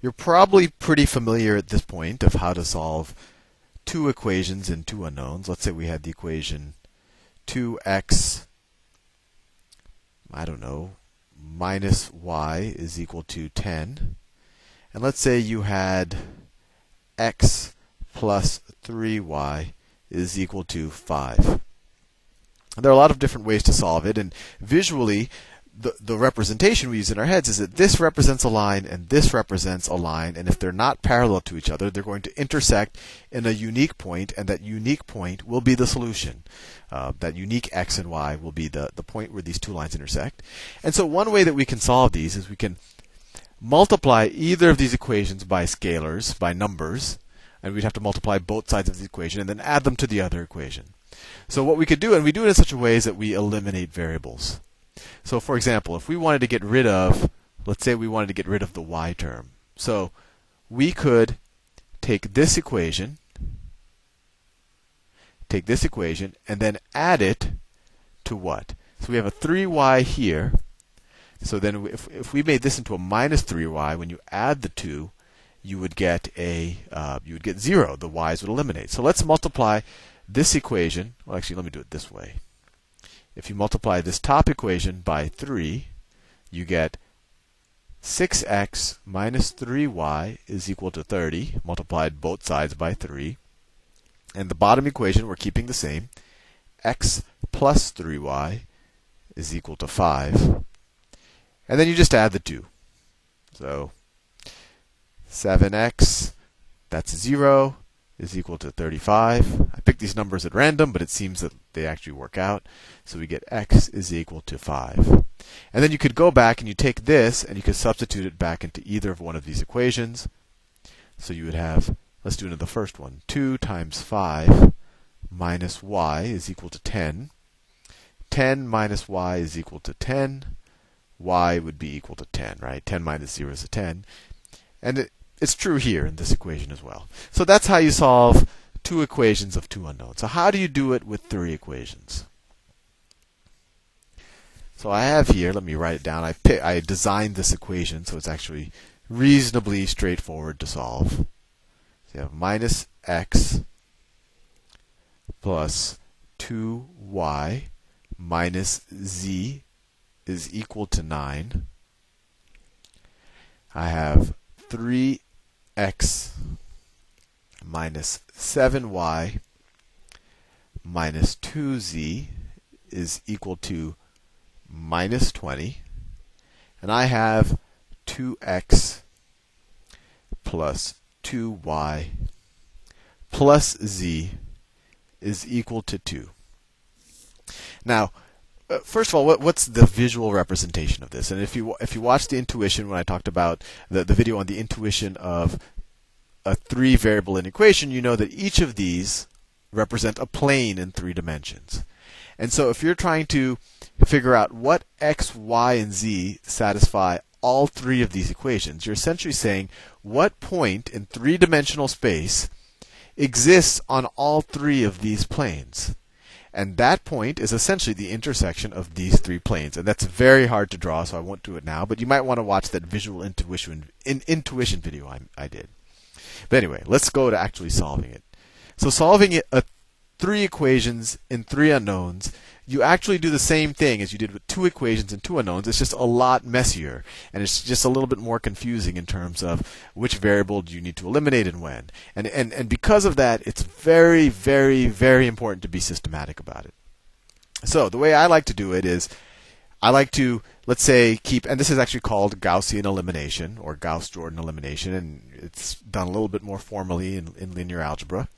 you're probably pretty familiar at this point of how to solve two equations and two unknowns. Let's say we had the equation 2x, I don't know, minus y is equal to 10. And let's say you had x plus 3y is equal to 5. There are a lot of different ways to solve it, and visually, the, the representation we use in our heads is that this represents a line and this represents a line, and if they're not parallel to each other, they're going to intersect in a unique point, and that unique point will be the solution. Uh, that unique x and y will be the, the point where these two lines intersect. And so, one way that we can solve these is we can multiply either of these equations by scalars, by numbers, and we'd have to multiply both sides of the equation and then add them to the other equation. So, what we could do, and we do it in such a way, is that we eliminate variables. So for example, if we wanted to get rid of, let's say we wanted to get rid of the y term. So we could take this equation, take this equation, and then add it to what? So we have a 3y here. So then if, if we made this into a minus 3y, when you add the two, you would get a uh, you would get zero. The y's would eliminate. So let's multiply this equation. Well, actually, let me do it this way. If you multiply this top equation by 3, you get 6x minus 3y is equal to 30, multiplied both sides by 3. And the bottom equation we're keeping the same. x plus 3y is equal to 5. And then you just add the 2. So 7x, that's 0 is equal to 35. I picked these numbers at random, but it seems that they actually work out. So we get x is equal to 5. And then you could go back and you take this and you could substitute it back into either of one of these equations. So you would have, let's do another first one. 2 times 5 minus y is equal to 10. 10 minus y is equal to 10. y would be equal to 10, right? 10 minus 0 is a 10. And it, it's true here in this equation as well. So that's how you solve two equations of two unknowns. So how do you do it with three equations? So I have here, let me write it down. I pick, I designed this equation so it's actually reasonably straightforward to solve. So you have minus x plus 2y minus z is equal to 9. I have 3 x minus 7y minus 2z is equal to minus 20. And I have 2x plus 2y plus z is equal to 2. Now, Uh, first of all, what, what's the visual representation of this? And if you if you watch the intuition when I talked about the, the video on the intuition of a three variable inequation, you know that each of these represent a plane in three dimensions. And so if you're trying to figure out what x, y, and z satisfy all three of these equations, you're essentially saying what point in three dimensional space exists on all three of these planes. And that point is essentially the intersection of these three planes. And that's very hard to draw, so I won't do it now. But you might want to watch that visual intuition, in, intuition video I, I did. But anyway, let's go to actually solving it. So solving it, uh, three equations in three unknowns, you actually do the same thing as you did with two equations and two unknowns. It's just a lot messier, and it's just a little bit more confusing in terms of which variable do you need to eliminate and when. And and and because of that, it's very very very important to be systematic about it. So the way I like to do it is I like to let's say keep and this is actually called Gaussian elimination or Gauss-Jordan elimination and it's done a little bit more formally in, in linear algebra.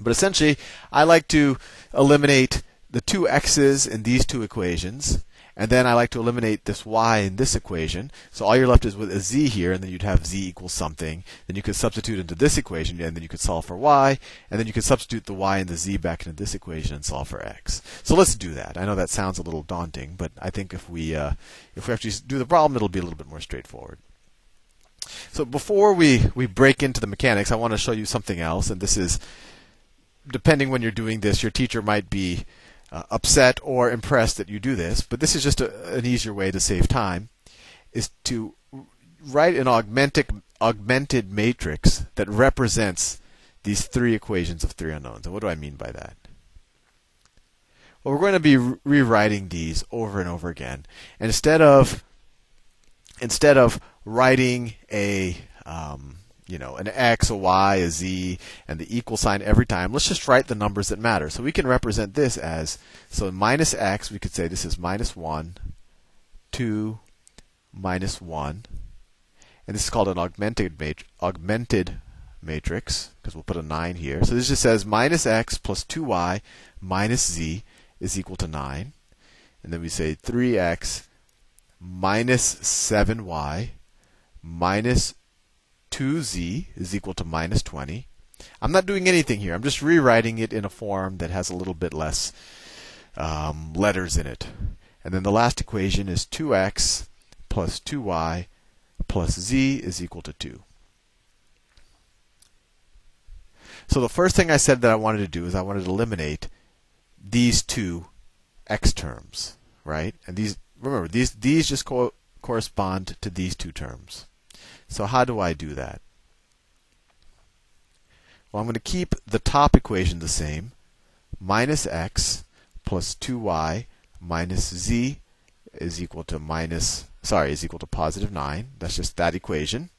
But essentially, I like to eliminate the two x's in these two equations, and then I like to eliminate this y in this equation. So all you're left is with a z here, and then you'd have z equals something. Then you could substitute into this equation, and then you could solve for y, and then you could substitute the y and the z back into this equation and solve for x. So let's do that. I know that sounds a little daunting, but I think if we uh, if we actually do the problem, it'll be a little bit more straightforward. So before we, we break into the mechanics, I want to show you something else, and this is depending when you're doing this, your teacher might be uh, upset or impressed that you do this, but this is just a, an easier way to save time, is to write an augmented augmented matrix that represents these three equations of three unknowns. And what do I mean by that? Well, we're going to be re- rewriting these over and over again. And instead of instead of writing a um, you know an x, a y, a z, and the equal sign every time, let's just write the numbers that matter. So we can represent this as so minus x. We could say this is minus one, two, minus one, and this is called an augmented augmented matrix because we'll put a 9 here. So this just says minus x plus 2y minus z is equal to 9. And then we say 3x minus 7y minus 2z is equal to minus 20. I'm not doing anything here. I'm just rewriting it in a form that has a little bit less um, letters in it. And then the last equation is 2x plus 2y plus z is equal to 2. So the first thing I said that I wanted to do is I wanted to eliminate these two x terms, right? And these remember these these just co- correspond to these two terms. So how do I do that? Well, I'm going to keep the top equation the same. Minus x plus 2y minus z is equal to minus sorry is equal to positive 9. That's just that equation.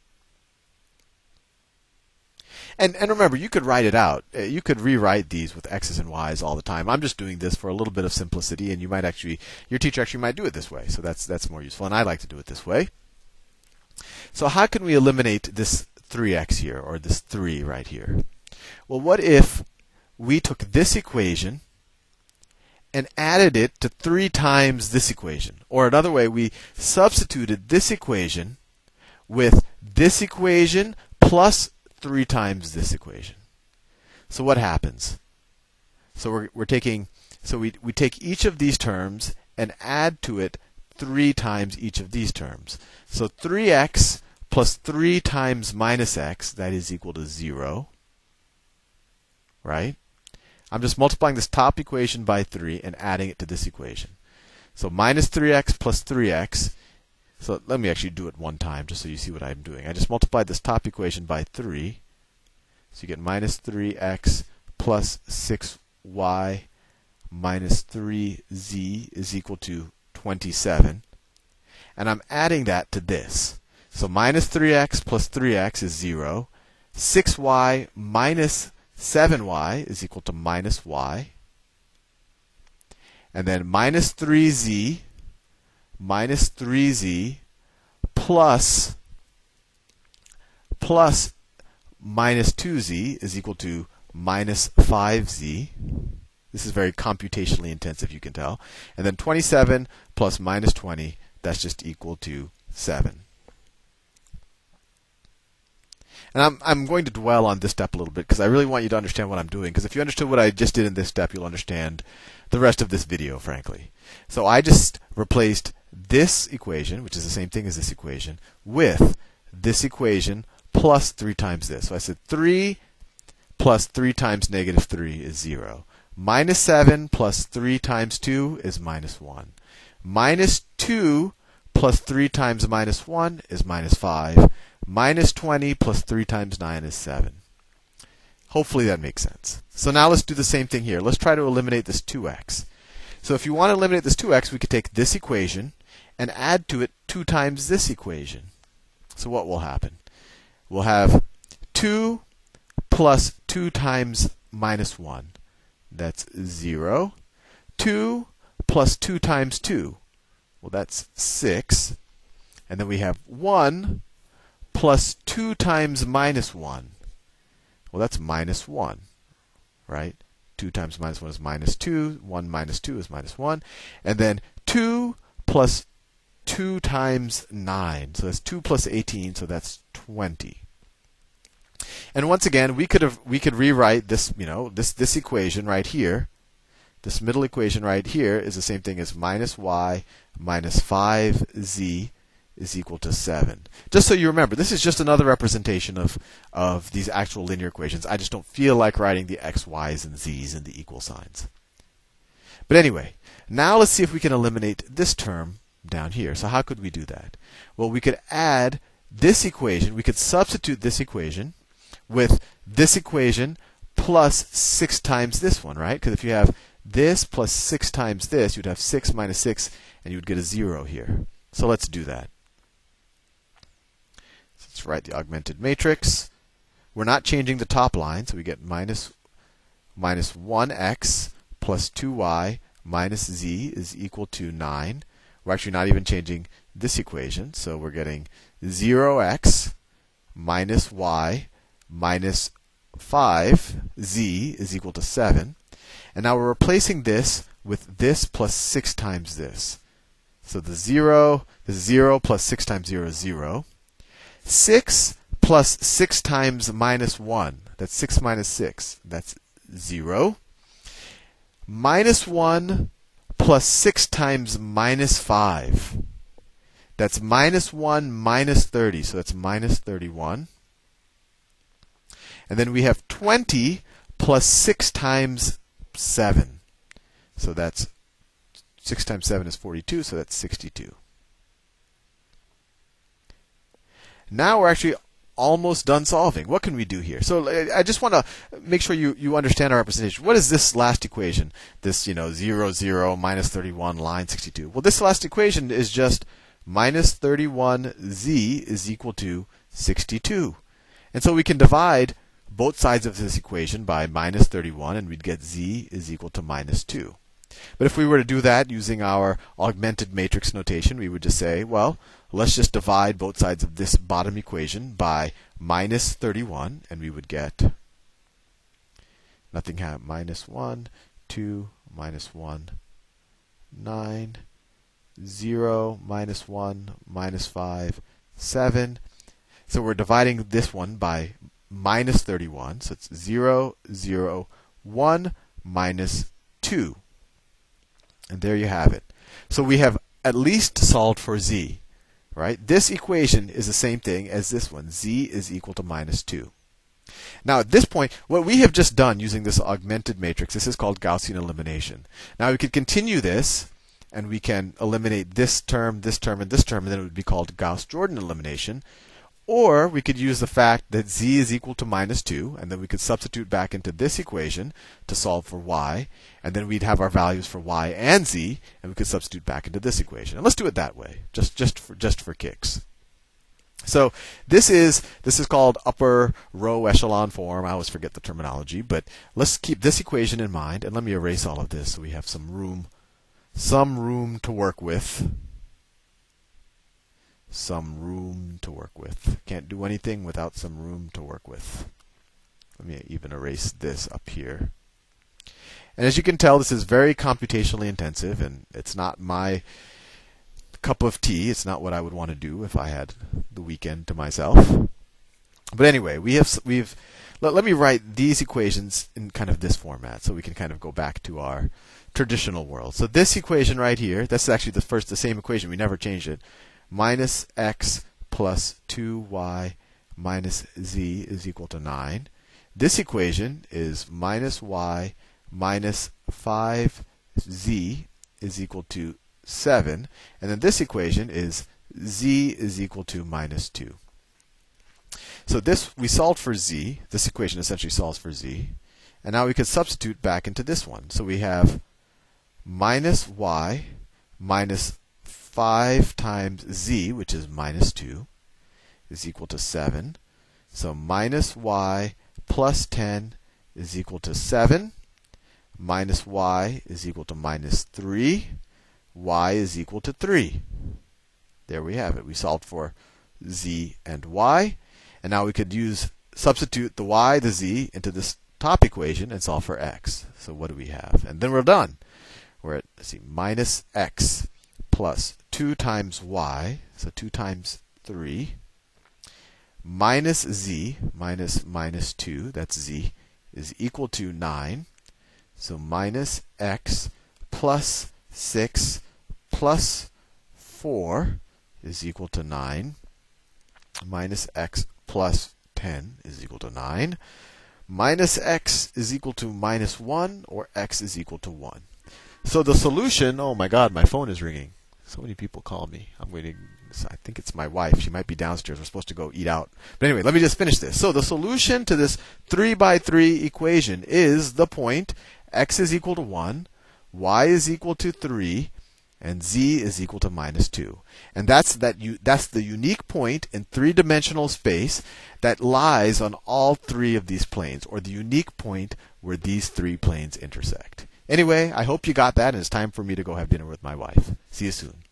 And and remember, you could write it out. Uh, you could rewrite these with x's and y's all the time. I'm just doing this for a little bit of simplicity, and you might actually, your teacher actually might do it this way. So that's that's more useful, and I like to do it this way. So how can we eliminate this 3x here, or this 3 right here? Well, what if we took this equation and added it to 3 times this equation? Or another way, we substituted this equation with this equation plus 3 times this equation. So what happens? So we're, we're taking so we, we take each of these terms and add to it 3 times each of these terms. So 3x plus 3 times minus x, that is equal to 0. Right? I'm just multiplying this top equation by 3 and adding it to this equation. So minus 3x plus 3x so let me actually do it one time just so you see what I'm doing. I just multiplied this top equation by 3. So you get minus 3x plus 6y minus 3z is equal to 27. And I'm adding that to this. So minus 3x plus 3x is 0. 6y minus 7y is equal to minus y. And then minus 3z minus 3z plus plus minus 2z is equal to minus 5z. This is very computationally intensive, you can tell. And then 27 plus minus 20, that's just equal to 7. And I'm, I'm going to dwell on this step a little bit because I really want you to understand what I'm doing. Because if you understood what I just did in this step, you'll understand the rest of this video, frankly. So I just replaced this equation, which is the same thing as this equation, with this equation plus 3 times this. So I said 3 plus 3 times negative 3 is 0. Minus 7 plus 3 times 2 is minus 1. Minus 2 plus 3 times minus 1 is minus 5. Minus 20 plus 3 times 9 is 7. Hopefully that makes sense. So now let's do the same thing here. Let's try to eliminate this 2x. So if you want to eliminate this 2x, we could take this equation and add to it 2 times this equation. So what will happen? We'll have 2 plus 2 times minus 1. That's 0. 2 plus 2 times 2. Well, that's 6. And then we have 1 plus 2 times minus 1. Well, that's minus 1, right? 2 times minus 1 is minus 2. 1 minus 2 is minus 1. And then 2 plus 2 times 9. So that's 2 plus 18, so that's 20. And once again, we could have we could rewrite this, you know, this this equation right here. This middle equation right here is the same thing as minus y minus 5z is equal to 7. Just so you remember, this is just another representation of, of these actual linear equations. I just don't feel like writing the x, y's, and z's and the equal signs. But anyway, now let's see if we can eliminate this term down here. So how could we do that? Well, we could add this equation, we could substitute this equation with this equation plus 6 times this one, right? Because if you have this plus 6 times this, you'd have 6 minus 6, and you would get a 0 here. So let's do that. Let's write the augmented matrix. We're not changing the top line, so we get minus, minus 1x plus 2y minus z is equal to 9. We're actually not even changing this equation, so we're getting 0x minus y minus 5z is equal to 7. And now we're replacing this with this plus 6 times this. So the 0, the 0 plus 6 times 0 is 0. 6 plus 6 times minus 1, that's 6 minus 6, that's 0. Minus 1 plus 6 times minus 5. That's minus 1 minus 30, so that's minus 31. And then we have 20 plus 6 times 7. So that's 6 times 7 is 42, so that's 62. Now we're actually almost done solving. What can we do here? So uh, I just want to make sure you, you understand our representation. What is this last equation? This, you know, 0, 0, minus 31, line 62. Well, this last equation is just minus 31z is equal to 62. And so we can divide both sides of this equation by minus 31, and we'd get z is equal to minus 2. But if we were to do that using our augmented matrix notation, we would just say, well, let's just divide both sides of this bottom equation by minus 31, and we would get nothing have minus 1, 2, minus 1, 9, 0, minus 1, minus 5, 7. So we're dividing this one by minus 31. So it's 0, 0, 1, minus 2. And there you have it. So we have at least solved for z. Right? This equation is the same thing as this one. z is equal to minus 2. Now, at this point, what we have just done using this augmented matrix, this is called Gaussian elimination. Now, we could continue this, and we can eliminate this term, this term, and this term, and then it would be called Gauss-Jordan elimination. Or we could use the fact that z is equal to minus 2, and then we could substitute back into this equation to solve for y, and then we'd have our values for y and z, and we could substitute back into this equation. And let's do it that way, just, just, for, just for kicks. So this is this is called upper row echelon form. I always forget the terminology, but let's keep this equation in mind, and let me erase all of this so we have some room, some room to work with some room to work with. Can't do anything without some room to work with. Let me even erase this up here. And as you can tell, this is very computationally intensive, and it's not my cup of tea. It's not what I would want to do if I had the weekend to myself. But anyway, we have we've let, let me write these equations in kind of this format, so we can kind of go back to our traditional world. So this equation right here, that's actually the first the same equation. We never changed it minus x plus 2y minus z is equal to 9. This equation is minus y minus 5z is equal to 7. And then this equation is z is equal to minus 2. So this, we solved for z. This equation essentially solves for z. And now we can substitute back into this one. So we have minus y minus 5 times z, which is minus 2, is equal to 7. So minus y plus 10 is equal to 7. Minus y is equal to minus 3. y is equal to 3. There we have it. We solved for z and y. And now we could use substitute the y, the z, into this top equation and solve for x. So what do we have? And then we're done. We're at let's see, minus x plus 2 times y, so 2 times 3, minus z, minus minus 2, that's z, is equal to 9. So minus x plus 6 plus 4 is equal to 9. Minus x plus 10 is equal to 9. Minus x is equal to minus 1, or x is equal to 1. So the solution, oh my god, my phone is ringing. So many people call me. I'm waiting. I think it's my wife. She might be downstairs. We're supposed to go eat out. But anyway, let me just finish this. So the solution to this 3 by 3 equation is the point x is equal to 1, y is equal to 3, and z is equal to minus 2. And that's that you, that's the unique point in three-dimensional space that lies on all three of these planes or the unique point where these three planes intersect. Anyway, I hope you got that and it's time for me to go have dinner with my wife. See you soon.